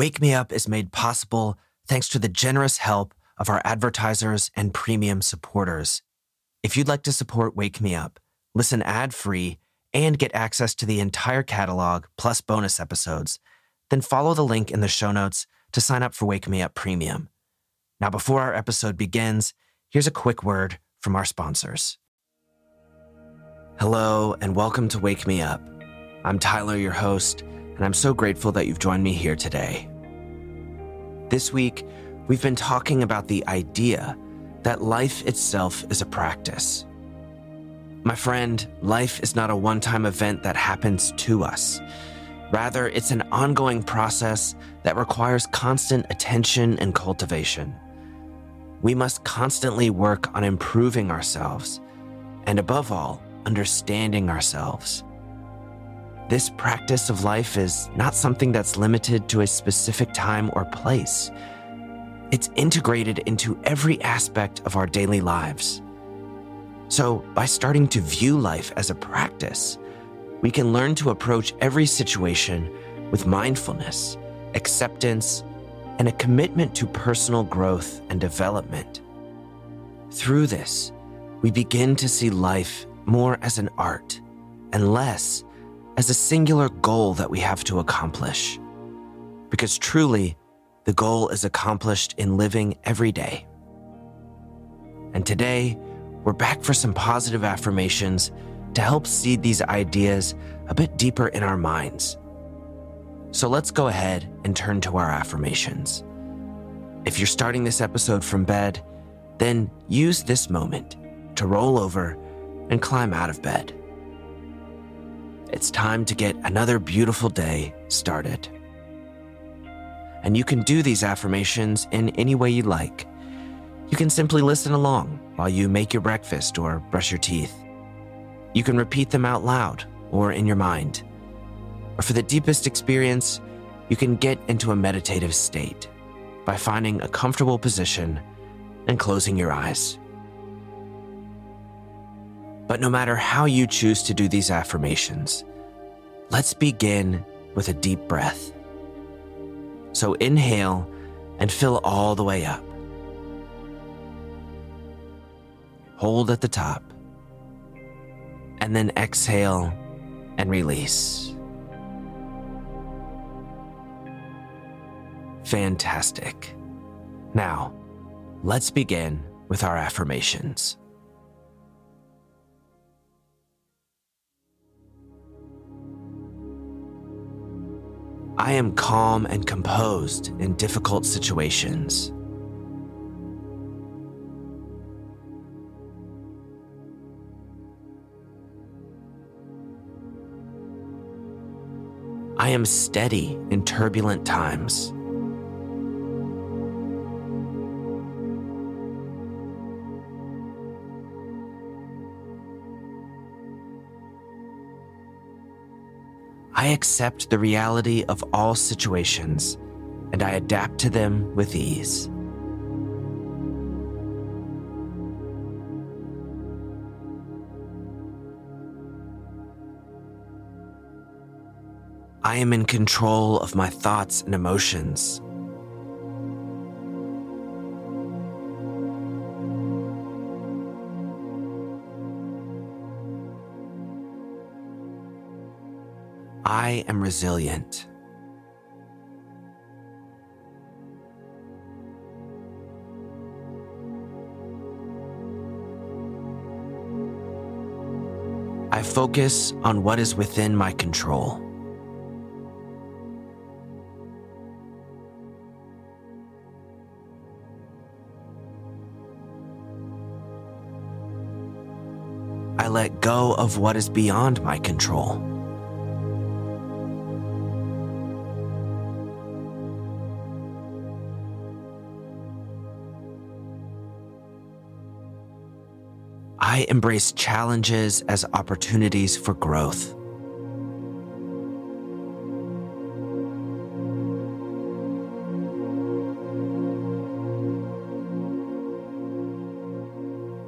Wake Me Up is made possible thanks to the generous help of our advertisers and premium supporters. If you'd like to support Wake Me Up, listen ad free, and get access to the entire catalog plus bonus episodes, then follow the link in the show notes to sign up for Wake Me Up Premium. Now, before our episode begins, here's a quick word from our sponsors. Hello, and welcome to Wake Me Up. I'm Tyler, your host, and I'm so grateful that you've joined me here today. This week, we've been talking about the idea that life itself is a practice. My friend, life is not a one time event that happens to us. Rather, it's an ongoing process that requires constant attention and cultivation. We must constantly work on improving ourselves, and above all, understanding ourselves. This practice of life is not something that's limited to a specific time or place. It's integrated into every aspect of our daily lives. So, by starting to view life as a practice, we can learn to approach every situation with mindfulness, acceptance, and a commitment to personal growth and development. Through this, we begin to see life more as an art and less as a singular goal that we have to accomplish. Because truly, the goal is accomplished in living every day. And today, we're back for some positive affirmations to help seed these ideas a bit deeper in our minds. So let's go ahead and turn to our affirmations. If you're starting this episode from bed, then use this moment to roll over and climb out of bed. It's time to get another beautiful day started. And you can do these affirmations in any way you like. You can simply listen along while you make your breakfast or brush your teeth. You can repeat them out loud or in your mind. Or for the deepest experience, you can get into a meditative state by finding a comfortable position and closing your eyes. But no matter how you choose to do these affirmations, let's begin with a deep breath. So inhale and fill all the way up. Hold at the top. And then exhale and release. Fantastic. Now, let's begin with our affirmations. I am calm and composed in difficult situations. I am steady in turbulent times. I accept the reality of all situations and I adapt to them with ease. I am in control of my thoughts and emotions. I am resilient. I focus on what is within my control. I let go of what is beyond my control. I embrace challenges as opportunities for growth.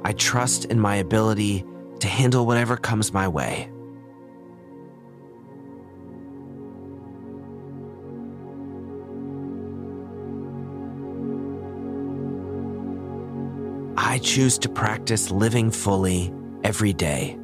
I trust in my ability to handle whatever comes my way. Choose to practice living fully every day.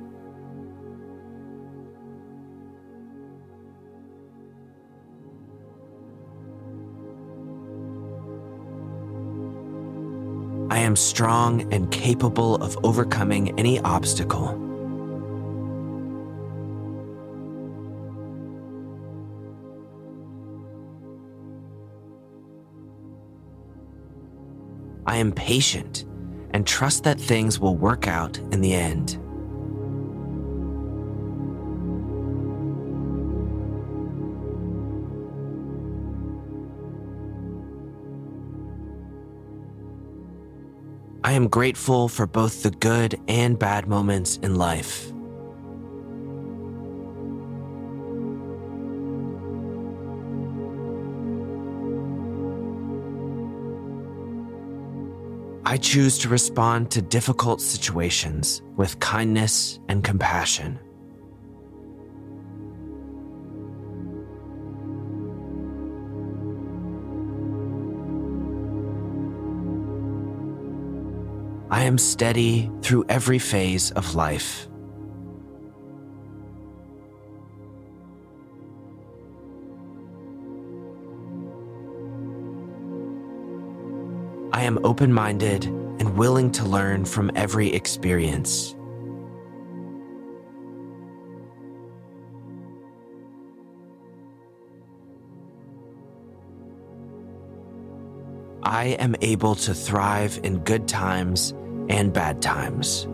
I am strong and capable of overcoming any obstacle. I am patient and trust that things will work out in the end. I am grateful for both the good and bad moments in life. I choose to respond to difficult situations with kindness and compassion. I am steady through every phase of life. I am open minded and willing to learn from every experience. I am able to thrive in good times and bad times.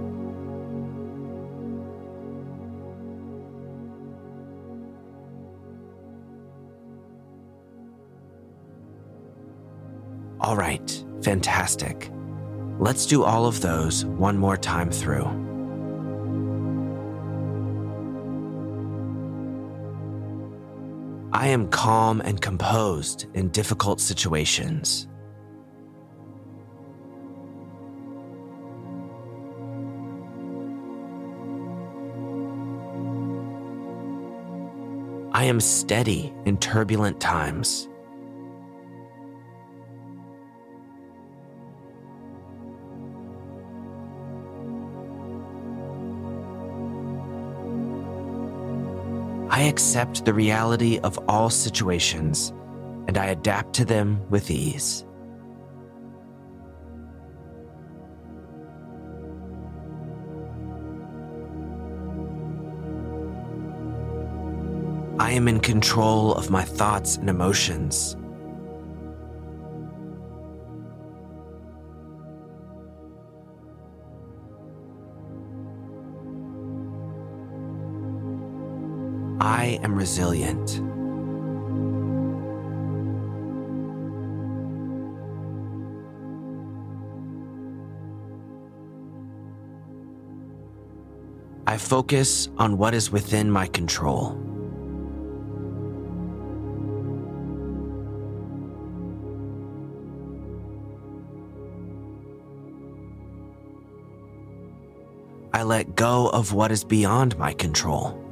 All right, fantastic. Let's do all of those one more time through. I am calm and composed in difficult situations. I am steady in turbulent times. I accept the reality of all situations and I adapt to them with ease. I am in control of my thoughts and emotions. Resilient. I focus on what is within my control. I let go of what is beyond my control.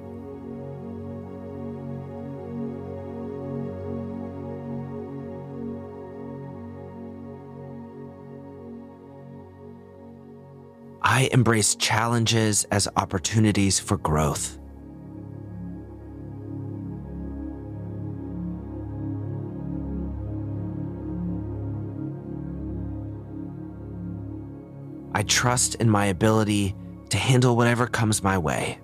I embrace challenges as opportunities for growth. I trust in my ability to handle whatever comes my way.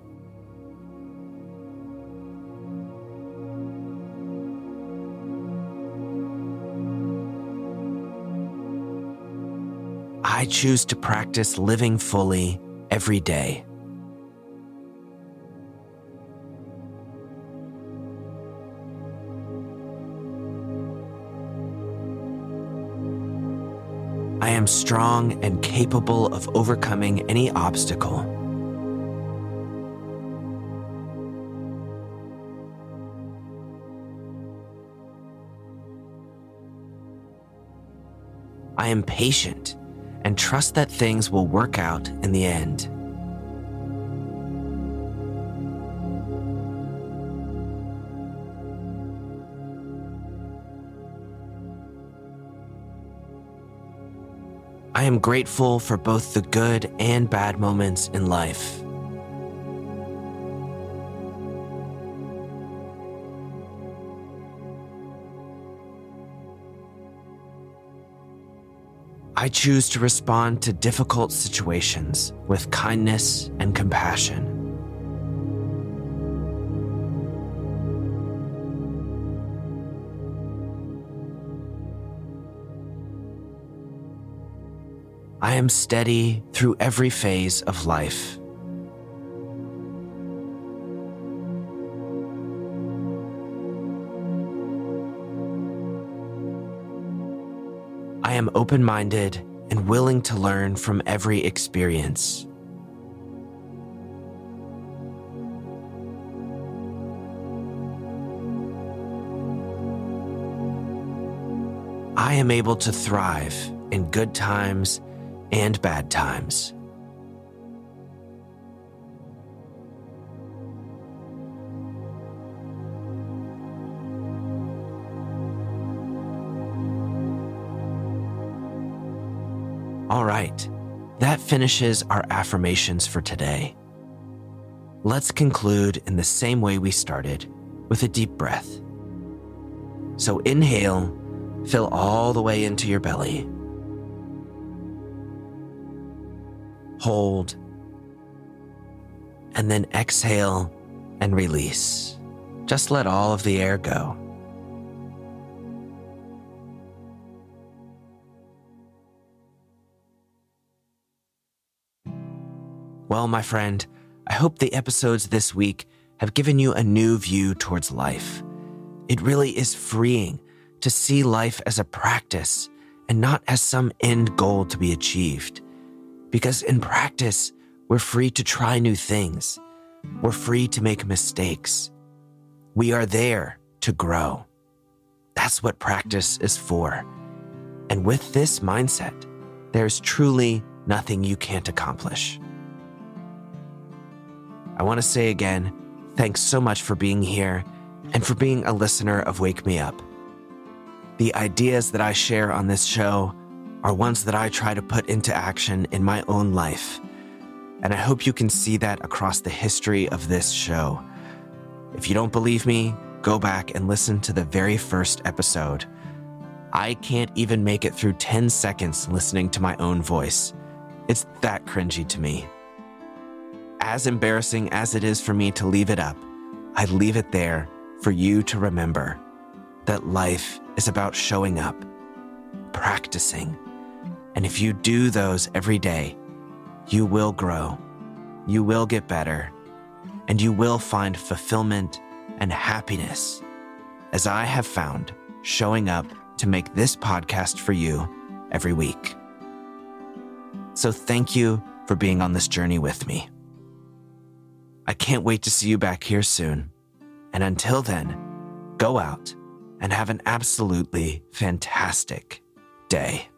Choose to practice living fully every day. I am strong and capable of overcoming any obstacle. I am patient and trust that things will work out in the end. I am grateful for both the good and bad moments in life. I choose to respond to difficult situations with kindness and compassion. I am steady through every phase of life. Am open minded and willing to learn from every experience. I am able to thrive in good times and bad times. All right, that finishes our affirmations for today. Let's conclude in the same way we started with a deep breath. So inhale, fill all the way into your belly. Hold, and then exhale and release. Just let all of the air go. Well, my friend, I hope the episodes this week have given you a new view towards life. It really is freeing to see life as a practice and not as some end goal to be achieved. Because in practice, we're free to try new things. We're free to make mistakes. We are there to grow. That's what practice is for. And with this mindset, there's truly nothing you can't accomplish. I want to say again, thanks so much for being here and for being a listener of Wake Me Up. The ideas that I share on this show are ones that I try to put into action in my own life. And I hope you can see that across the history of this show. If you don't believe me, go back and listen to the very first episode. I can't even make it through 10 seconds listening to my own voice. It's that cringy to me as embarrassing as it is for me to leave it up, I leave it there for you to remember that life is about showing up, practicing. And if you do those every day, you will grow, you will get better, and you will find fulfillment and happiness, as I have found showing up to make this podcast for you every week. So thank you for being on this journey with me. I can't wait to see you back here soon. And until then, go out and have an absolutely fantastic day.